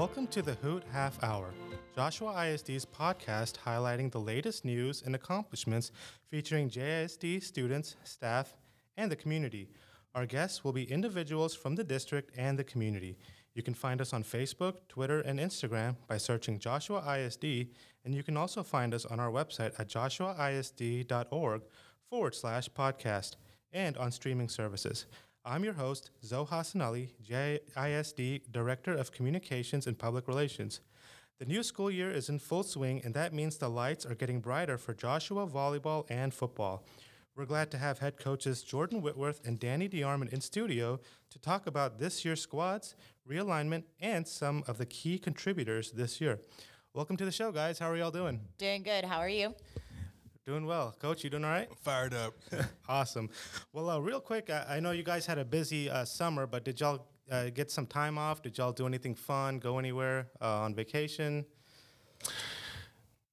Welcome to the Hoot Half Hour, Joshua ISD's podcast highlighting the latest news and accomplishments featuring JISD students, staff, and the community. Our guests will be individuals from the district and the community. You can find us on Facebook, Twitter, and Instagram by searching Joshua ISD, and you can also find us on our website at joshuaisd.org forward slash podcast and on streaming services. I'm your host, Zoe Hassan Ali, JISD Director of Communications and Public Relations. The new school year is in full swing, and that means the lights are getting brighter for Joshua volleyball and football. We're glad to have head coaches Jordan Whitworth and Danny DeArman in studio to talk about this year's squads, realignment, and some of the key contributors this year. Welcome to the show, guys. How are y'all doing? Doing good. How are you? Doing well. Coach, you doing all right? Fired up. awesome. Well, uh, real quick, I, I, know you guys had a busy uh, summer, but did y'all uh, get some time off? Did y'all do anything fun? Go anywhere uh, on vacation?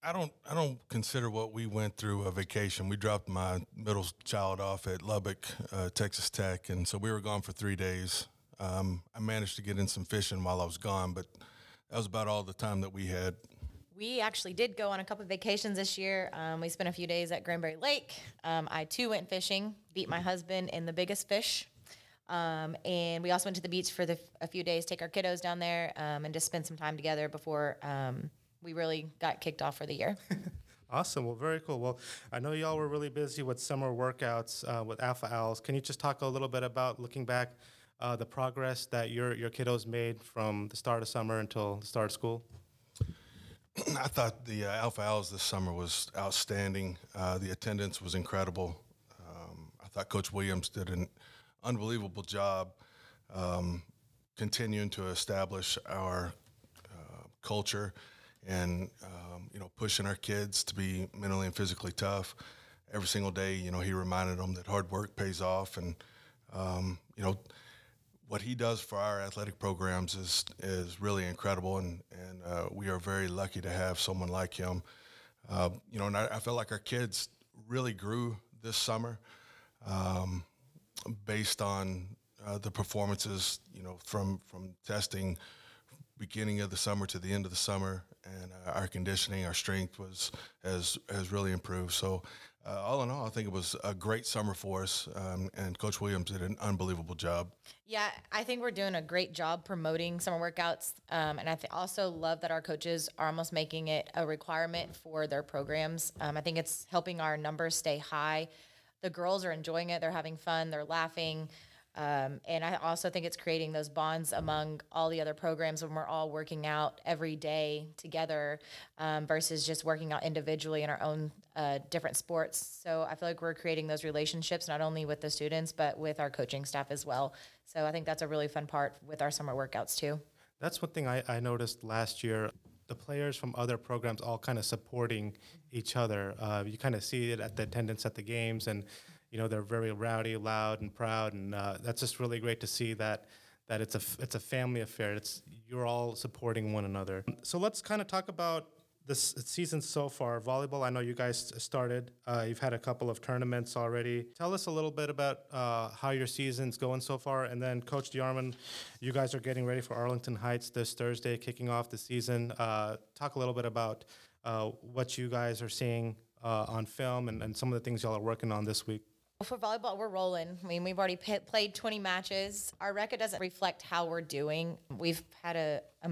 I don't. I don't consider what we went through a vacation. We dropped my middle child off at Lubbock, uh, Texas Tech, and so we were gone for three days. Um, I managed to get in some fishing while I was gone, but that was about all the time that we had. We actually did go on a couple of vacations this year. Um, we spent a few days at Granbury Lake. Um, I too went fishing, beat my husband in the biggest fish. Um, and we also went to the beach for the, a few days, take our kiddos down there, um, and just spend some time together before um, we really got kicked off for the year. awesome. Well, very cool. Well, I know y'all were really busy with summer workouts uh, with Alpha Owls. Can you just talk a little bit about looking back uh, the progress that your your kiddos made from the start of summer until the start of school? I thought the uh, Alpha Owls this summer was outstanding. Uh, the attendance was incredible. Um, I thought Coach Williams did an unbelievable job um, continuing to establish our uh, culture and um, you know pushing our kids to be mentally and physically tough every single day. You know, he reminded them that hard work pays off, and um, you know what he does for our athletic programs is is really incredible, and and uh, we are very lucky to have someone like him. Uh, you know, and I, I, felt like our kids really grew this summer, um, based on uh, the performances. You know, from from testing beginning of the summer to the end of the summer, and uh, our conditioning, our strength was has has really improved. So, uh, all in all, I think it was a great summer for us, um, and Coach Williams did an unbelievable job. Yeah, I think we're doing a great job promoting summer workouts, um, and I th- also love that our coaches are almost making it a requirement for their programs. Um, I think it's helping our numbers stay high. The girls are enjoying it; they're having fun, they're laughing. Um, and I also think it's creating those bonds among all the other programs when we're all working out every day together um, versus just working out individually in our own uh, different sports. So I feel like we're creating those relationships not only with the students, but with our coaching staff as well. So I think that's a really fun part with our summer workouts too. That's one thing I, I noticed last year the players from other programs all kind of supporting each other. Uh, you kind of see it at the attendance at the games, and you know they're very rowdy, loud, and proud, and uh, that's just really great to see that that it's a it's a family affair. It's you're all supporting one another. So let's kind of talk about this season so far. Volleyball, I know you guys started. Uh, you've had a couple of tournaments already. Tell us a little bit about uh, how your season's going so far, and then Coach DeArman, you guys are getting ready for Arlington Heights this Thursday, kicking off the season. Uh, talk a little bit about uh, what you guys are seeing uh, on film and, and some of the things y'all are working on this week. For volleyball, we're rolling. I mean, we've already p- played 20 matches. Our record doesn't reflect how we're doing. We've had a, a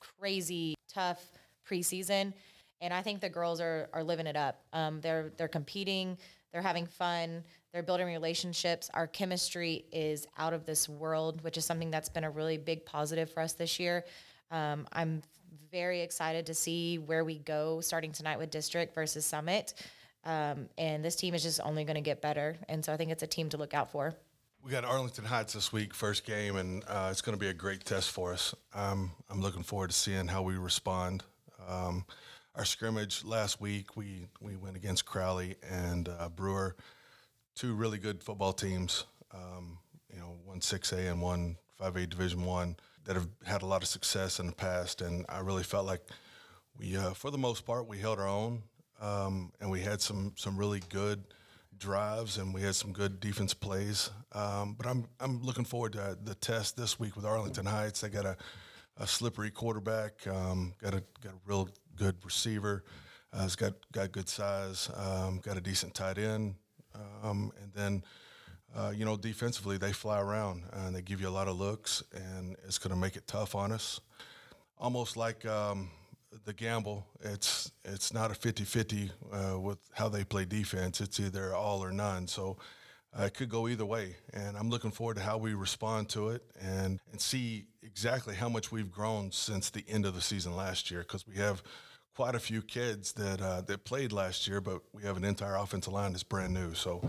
crazy, tough preseason, and I think the girls are are living it up. Um, they're they're competing. They're having fun. They're building relationships. Our chemistry is out of this world, which is something that's been a really big positive for us this year. Um, I'm very excited to see where we go starting tonight with district versus summit. Um, and this team is just only going to get better. And so I think it's a team to look out for. We got Arlington Heights this week, first game, and uh, it's going to be a great test for us. Um, I'm looking forward to seeing how we respond. Um, our scrimmage last week, we we went against Crowley and uh, Brewer, two really good football teams. Um, you know, one 6A and one 5A Division One that have had a lot of success in the past, and I really felt like we, uh, for the most part, we held our own um, and we had some some really good drives and we had some good defense plays. Um, but I'm I'm looking forward to the test this week with Arlington Heights. They got a a slippery quarterback. Um, got a got a real good receiver. Uh, has got got good size. Um, got a decent tight end, um, and then. Uh, you know, defensively, they fly around and they give you a lot of looks, and it's going to make it tough on us. Almost like um, the gamble. It's it's not a 50-50 uh, with how they play defense. It's either all or none. So uh, it could go either way, and I'm looking forward to how we respond to it and and see exactly how much we've grown since the end of the season last year because we have quite a few kids that uh, that played last year, but we have an entire offensive line that's brand new. So,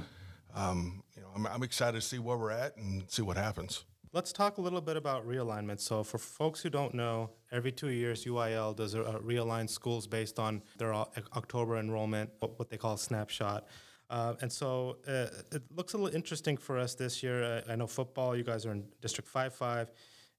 um, you know, I'm, I'm excited to see where we're at and see what happens. Let's talk a little bit about realignment. So, for folks who don't know, every two years UIL does a, a realign schools based on their October enrollment, what they call snapshot. Uh, and so uh, it looks a little interesting for us this year. Uh, I know football, you guys are in District 5 5.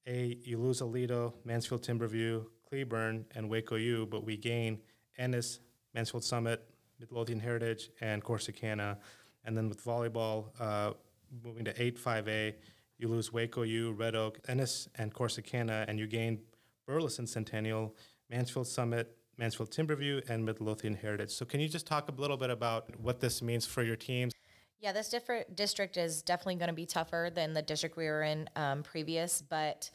A, you lose Aledo, Mansfield Timberview, Cleburne, and Waco U, but we gain Ennis, Mansfield Summit, Midlothian Heritage, and Corsicana. And then with volleyball, uh, moving to 8 5A, you lose Waco U, Red Oak, Ennis, and Corsicana, and you gain Burleson Centennial, Mansfield Summit, Mansfield Timberview, and Midlothian Heritage. So, can you just talk a little bit about what this means for your teams? Yeah, this different district is definitely going to be tougher than the district we were in um, previous, but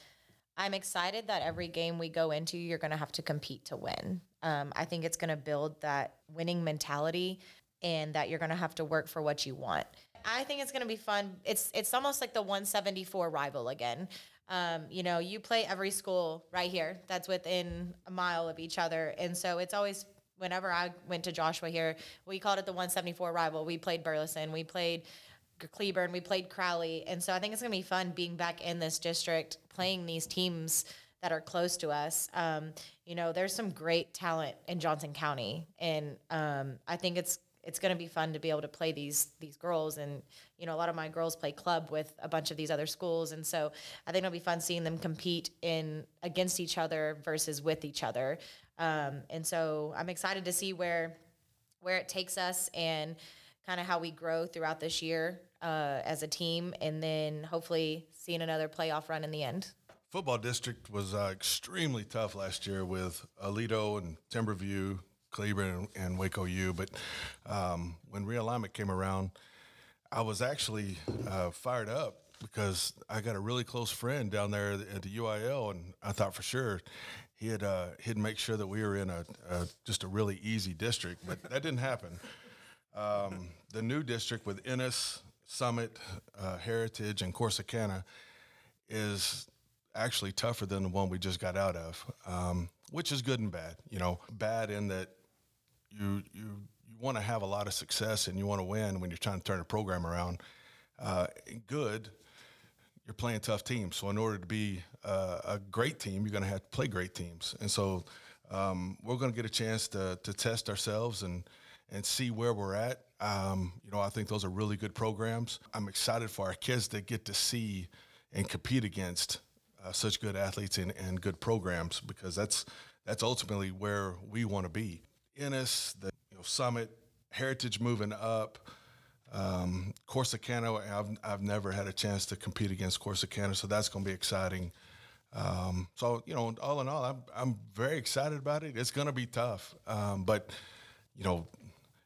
I'm excited that every game we go into, you're going to have to compete to win. Um, I think it's going to build that winning mentality and that you're going to have to work for what you want. I think it's going to be fun. It's it's almost like the 174 rival again. Um, you know, you play every school right here that's within a mile of each other, and so it's always. Whenever I went to Joshua here, we called it the 174 rival. We played Burleson, we played Cleburne, we played Crowley, and so I think it's gonna be fun being back in this district, playing these teams that are close to us. Um, you know, there's some great talent in Johnson County, and um, I think it's it's going to be fun to be able to play these these girls. And you know a lot of my girls play club with a bunch of these other schools. And so i think it'll be fun seeing them compete in against each other versus with each other. Um, and so i'm excited to see where where it takes us and kind of how we grow throughout this year uh, as a team. And then hopefully seeing another playoff run in the end. Football district was uh, extremely tough last year with Aledo and Timberview Cleburne and, and Waco U. But um, when realignment came around, I was actually uh, fired up because I got a really close friend down there at the UIL, and I thought for sure he'd uh, he'd make sure that we were in a, a, just a really easy district, but that didn't happen. Um, the new district with Ennis, Summit, uh, Heritage, and Corsicana is actually tougher than the one we just got out of, um, which is good and bad. You know, bad in that you you you want to have a lot of success and you want to win when you're trying to turn a program around. Uh, good, you're playing tough teams. So in order to be uh, a great team, you're going to have to play great teams. And so um, we're going to get a chance to to test ourselves and and see where we're at. Um, you know, I think those are really good programs. I'm excited for our kids to get to see and compete against uh, such good athletes and, and good programs because that's that's ultimately where we want to be. Ennis, the you know, Summit, Heritage moving up. Um, I've, I've never had a chance to compete against Corsicana, so that's going to be exciting. Um, so, you know, all in all, I'm, I'm very excited about it. It's going to be tough. Um, but, you know,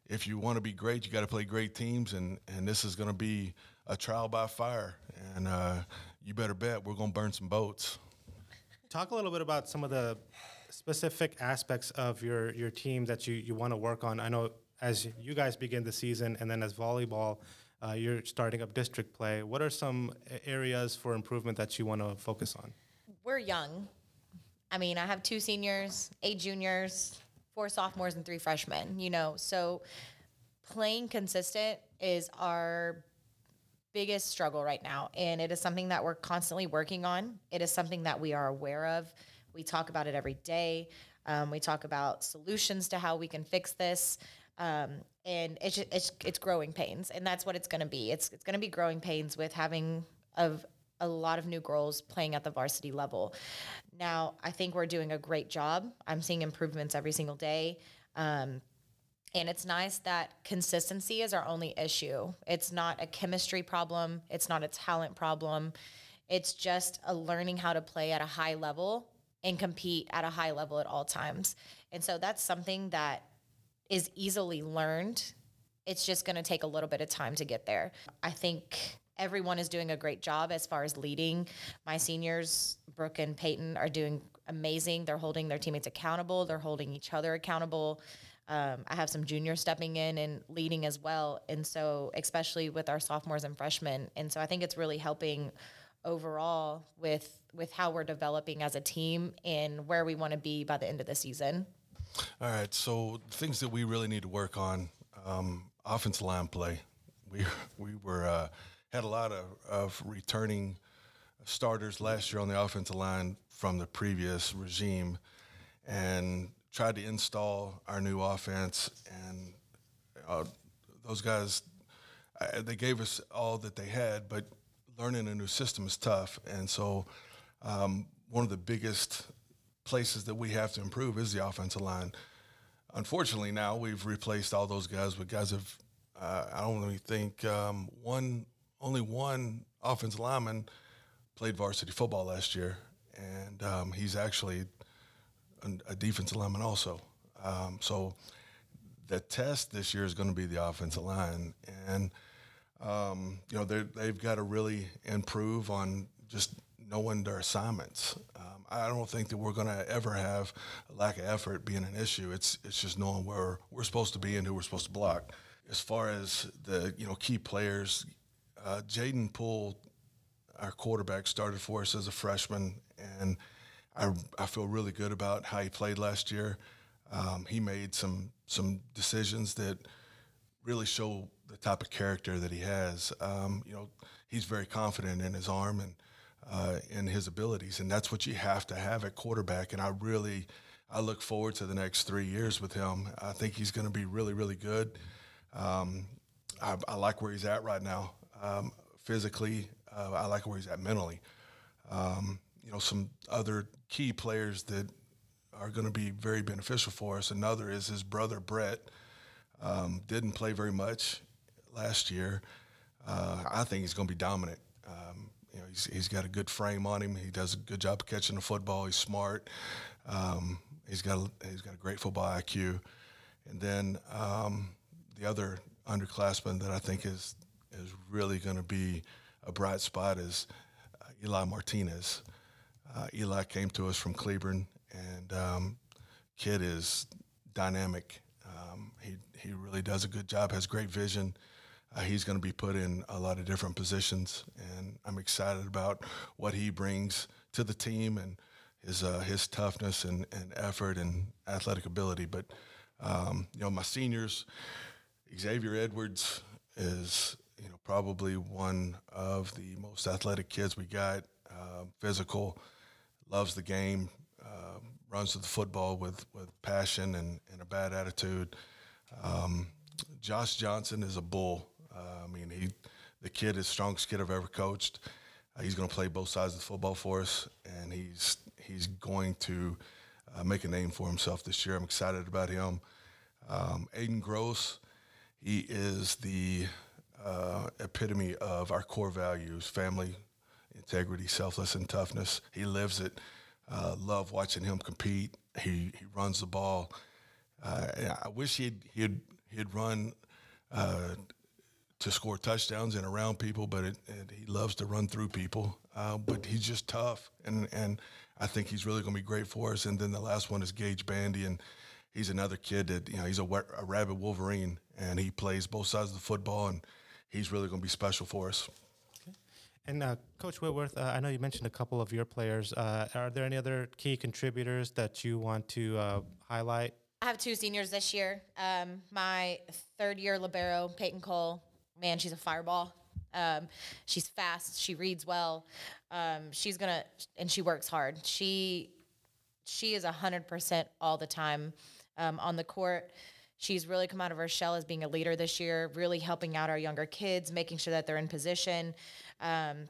if you want to be great, you got to play great teams, and, and this is going to be a trial by fire. And uh, you better bet we're going to burn some boats. Talk a little bit about some of the specific aspects of your your team that you you want to work on? I know as you guys begin the season, and then as volleyball, uh, you're starting up district play. What are some areas for improvement that you want to focus on? We're young. I mean, I have two seniors, eight juniors, four sophomores, and three freshmen. You know, so playing consistent is our biggest struggle right now and it is something that we're constantly working on it is something that we are aware of we talk about it every day. Um, we talk about solutions to how we can fix this. Um, and it's, just, it's it's growing pains, and that's what it's going to be. It's it's going to be growing pains with having of a lot of new girls playing at the varsity level. Now, I think we're doing a great job. I'm seeing improvements every single day. Um, and it's nice that consistency is our only issue. It's not a chemistry problem, it's not a talent problem. It's just a learning how to play at a high level and compete at a high level at all times. And so that's something that is easily learned. It's just going to take a little bit of time to get there. I think everyone is doing a great job as far as leading. My seniors, Brooke and Peyton, are doing amazing. They're holding their teammates accountable, they're holding each other accountable. Um, I have some juniors stepping in and leading as well. And so, especially with our sophomores and freshmen. And so, I think it's really helping overall with with how we're developing as a team and where we want to be by the end of the season. All right. So things that we really need to work on: um, offensive line play. We we were uh, had a lot of, of returning starters last year on the offensive line from the previous regime, and tried to install our new offense. And uh, those guys, they gave us all that they had, but learning a new system is tough. And so, um, one of the biggest places that we have to improve is the offensive line. Unfortunately, now we've replaced all those guys with guys of uh, I don't really think um, one only one offensive lineman played varsity football last year, and um, he's actually a defensive lineman also. Um, so the test this year is going to be the offensive line, and um, you know they've got to really improve on just knowing their assignments. Um, I don't think that we're going to ever have a lack of effort being an issue. It's it's just knowing where we're supposed to be and who we're supposed to block. As far as the you know key players, uh, Jaden Poole, our quarterback, started for us as a freshman, and I, I feel really good about how he played last year. Um, he made some some decisions that really show the type of character that he has. Um, you know, he's very confident in his arm and uh, in his abilities, and that's what you have to have at quarterback. And I really, I look forward to the next three years with him. I think he's going to be really, really good. Um, I, I, like where he's at right now, um, physically. Uh, I like where he's at mentally. Um, you know, some other key players that are going to be very beneficial for us. Another is his brother Brett. Um, didn't play very much last year. Uh, I think he's going to be dominant. Um, you know, he's, he's got a good frame on him. He does a good job catching the football. He's smart. Um, he's got a, he's got a great football IQ. And then um, the other underclassman that I think is is really going to be a bright spot is uh, Eli Martinez. Uh, Eli came to us from Cleburne, and um, kid is dynamic. Um, he he really does a good job. Has great vision. Uh, he's going to be put in a lot of different positions, and I'm excited about what he brings to the team and his uh, his toughness and, and effort and athletic ability. But um, you know, my seniors, Xavier Edwards is you know probably one of the most athletic kids we got. Uh, physical, loves the game, uh, runs to the football with, with passion and, and a bad attitude. Um, Josh Johnson is a bull. Uh, I mean, he the kid is the strongest kid I've ever coached. Uh, he's going to play both sides of the football for us, and he's he's going to uh, make a name for himself this year. I'm excited about him. Um, Aiden Gross, he is the uh, epitome of our core values: family, integrity, selfless, and toughness. He lives it. Uh, love watching him compete. He he runs the ball. Uh, I wish he'd he'd he'd run uh, to score touchdowns and around people, but it, it, he loves to run through people. Uh, but he's just tough, and and I think he's really going to be great for us. And then the last one is Gage Bandy, and he's another kid that you know he's a, a rabid Wolverine, and he plays both sides of the football, and he's really going to be special for us. And uh, Coach Whitworth, uh, I know you mentioned a couple of your players. Uh, are there any other key contributors that you want to uh, highlight? I have two seniors this year. Um, my third year libero, Peyton Cole. Man, she's a fireball. Um, she's fast. She reads well. Um, she's gonna and she works hard. She she is hundred percent all the time um, on the court. She's really come out of her shell as being a leader this year, really helping out our younger kids, making sure that they're in position. Um,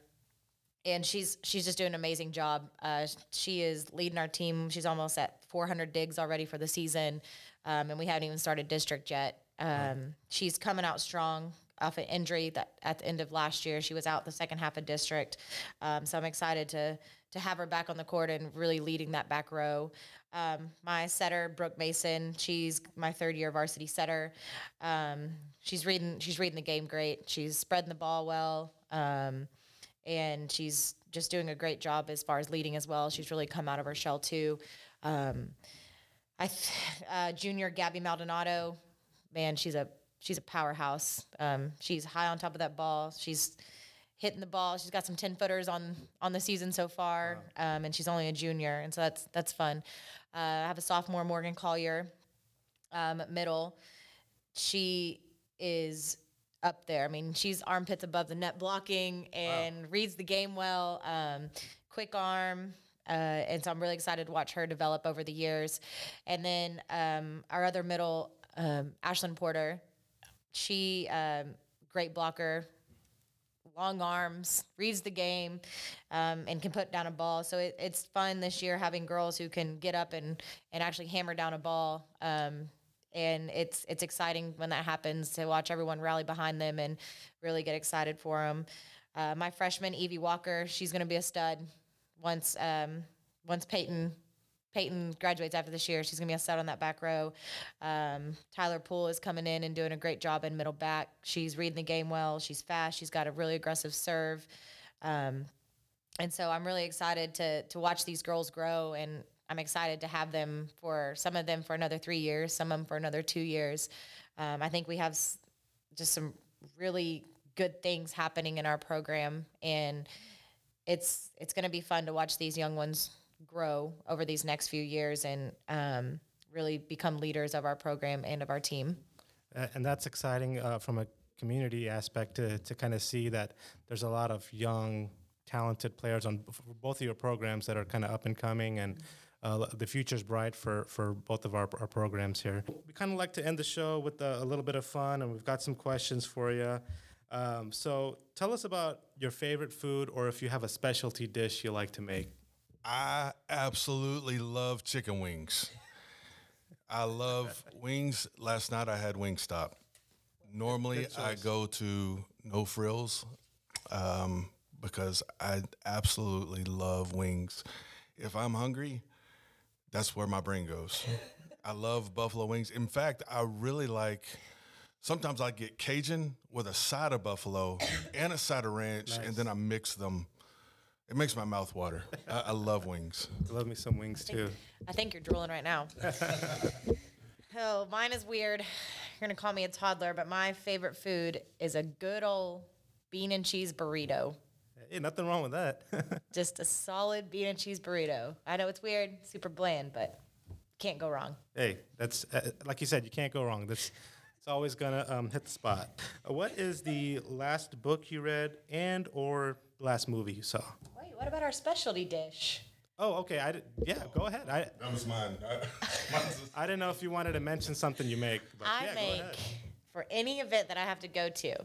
and she's she's just doing an amazing job. Uh, she is leading our team. She's almost at 400 digs already for the season, um, and we haven't even started district yet. Um, she's coming out strong off an injury that at the end of last year she was out the second half of district. Um, so I'm excited to to have her back on the court and really leading that back row. Um, my setter, Brooke Mason, she's my third year varsity setter. Um, she's reading she's reading the game great. She's spreading the ball well. Um, and she's just doing a great job as far as leading as well. She's really come out of her shell too. Um, I th- uh, junior Gabby Maldonado, man, she's a she's a powerhouse. Um, she's high on top of that ball. She's hitting the ball. She's got some ten footers on on the season so far, um, and she's only a junior, and so that's that's fun. Uh, I have a sophomore Morgan Collier, um, middle. She is up there. I mean, she's armpits above the net blocking and reads the game well. Um, quick arm. Uh, and so I'm really excited to watch her develop over the years. And then um, our other middle, um, Ashlyn Porter, she um, great blocker, long arms, reads the game, um, and can put down a ball. So it, it's fun this year having girls who can get up and and actually hammer down a ball. Um, and it's it's exciting when that happens to watch everyone rally behind them and really get excited for them. Uh, my freshman Evie Walker, she's going to be a stud once um, once Peyton Peyton graduates after this year. She's going to be a stud on that back row. Um, Tyler Poole is coming in and doing a great job in middle back. She's reading the game well. She's fast. She's got a really aggressive serve. Um, and so I'm really excited to to watch these girls grow and I'm excited to have them for some of them for another three years, some of them for another two years. Um, I think we have just some really good things happening in our program, and it's it's going to be fun to watch these young ones grow over these next few years and um, really become leaders of our program and of our team. And that's exciting uh, from a community aspect to, to kind of see that there's a lot of young, talented players on both of your programs that are kind of up and coming, and uh, the future's bright for, for both of our, our programs here. We kind of like to end the show with a, a little bit of fun, and we've got some questions for you. Um, so tell us about your favorite food, or if you have a specialty dish you like to make. I absolutely love chicken wings. I love wings. Last night I had Wingstop. Normally I go to No Frills um, because I absolutely love wings. If I'm hungry, that's where my brain goes. I love buffalo wings. In fact, I really like. Sometimes I get Cajun with a side of buffalo and a side of ranch, and then I mix them. It makes my mouth water. I, I love wings. Love me some wings too. I think you're drooling right now. oh, mine is weird. You're gonna call me a toddler, but my favorite food is a good old bean and cheese burrito. Hey, nothing wrong with that. Just a solid bean and cheese burrito. I know it's weird, super bland, but can't go wrong. hey, that's uh, like you said, you can't go wrong. That's it's always gonna um, hit the spot. Uh, what is the last book you read and or last movie you saw? Wait, what about our specialty dish? Oh, okay. I did, yeah, go oh, ahead. I That was mine. I didn't know if you wanted to mention something you make. But I yeah, go make ahead. for any event that I have to go to.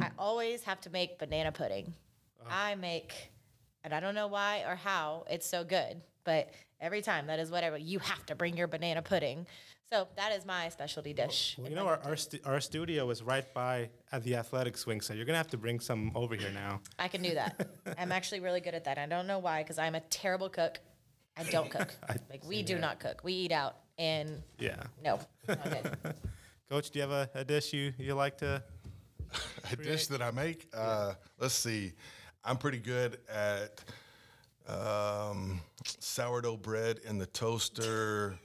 I always have to make banana pudding. Oh. I make, and I don't know why or how it's so good, but every time that is whatever you have to bring your banana pudding. So that is my specialty dish. Well, you know, our our, stu- our studio is right by at the athletic swing, so you're gonna have to bring some over here now. I can do that. I'm actually really good at that. I don't know why, because I'm a terrible cook. I don't cook. like we do not cook. We eat out, and Yeah, no, not good. Coach, do you have a, a dish you you like to? a dish that I make. Uh, let's see. I'm pretty good at um, sourdough bread in the toaster,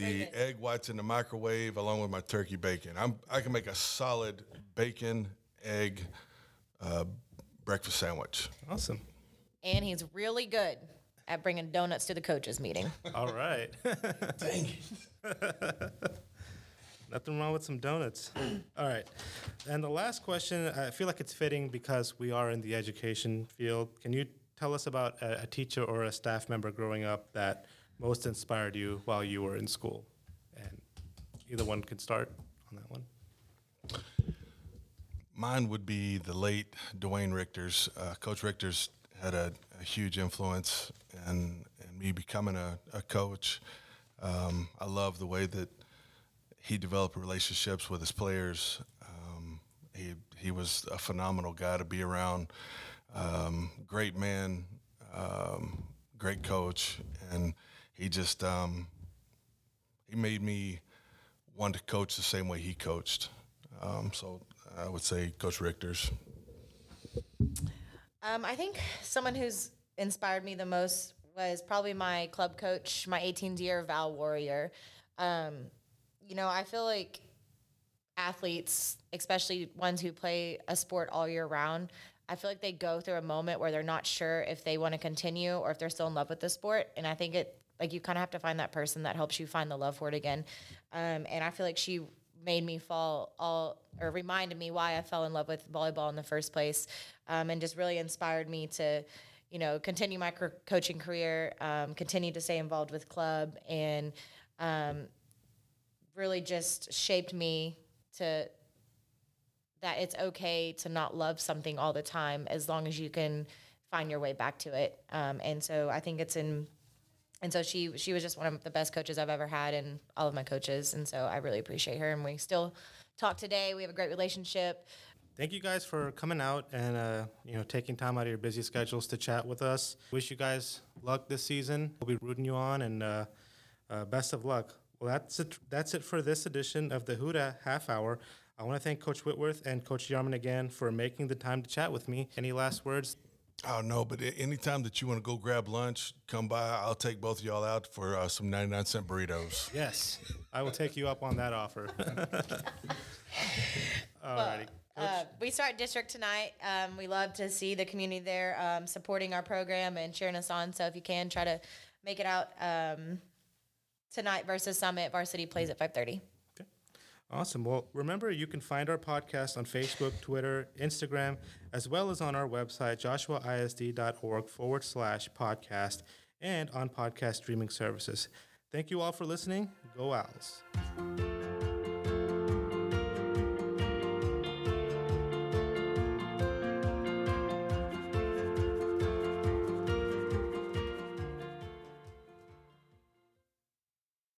the egg whites in the microwave, along with my turkey bacon. I'm, I can make a solid bacon, egg uh, breakfast sandwich. Awesome. and he's really good at bringing donuts to the coaches meeting. All right. Dang it. Nothing wrong with some donuts. All right. And the last question, I feel like it's fitting because we are in the education field. Can you tell us about a, a teacher or a staff member growing up that most inspired you while you were in school? And either one can start on that one. Mine would be the late Dwayne Richters. Uh, Coach Richters had a, a huge influence in, in me becoming a, a coach. Um, I love the way that he developed relationships with his players. Um, he, he was a phenomenal guy to be around. Um, great man, um, great coach, and he just um, he made me want to coach the same way he coached. Um, so I would say Coach Richter's. Um, I think someone who's inspired me the most was probably my club coach, my 18th year, Val Warrior. Um, you know, I feel like athletes, especially ones who play a sport all year round, I feel like they go through a moment where they're not sure if they want to continue or if they're still in love with the sport. And I think it, like, you kind of have to find that person that helps you find the love for it again. Um, and I feel like she made me fall all or reminded me why I fell in love with volleyball in the first place, um, and just really inspired me to, you know, continue my co- coaching career, um, continue to stay involved with club, and um, really just shaped me to that it's okay to not love something all the time as long as you can find your way back to it. Um, and so I think it's in and so she she was just one of the best coaches I've ever had and all of my coaches and so I really appreciate her and we still talk today we have a great relationship Thank you guys for coming out and uh, you know taking time out of your busy schedules to chat with us. Wish you guys luck this season. We'll be rooting you on and uh, uh, best of luck. Well, that's it. That's it for this edition of the Hoot Half Hour. I want to thank Coach Whitworth and Coach DeArman again for making the time to chat with me. Any last words? Oh no, but anytime that you want to go grab lunch, come by. I'll take both of y'all out for uh, some 99 cent burritos. Yes, I will take you up on that offer. Alrighty. Uh, we start district tonight. Um, we love to see the community there um, supporting our program and cheering us on. So if you can, try to make it out um, tonight versus Summit. Varsity plays at five thirty. Awesome. Well, remember, you can find our podcast on Facebook, Twitter, Instagram, as well as on our website, joshuaisd.org forward slash podcast, and on podcast streaming services. Thank you all for listening. Go Owls.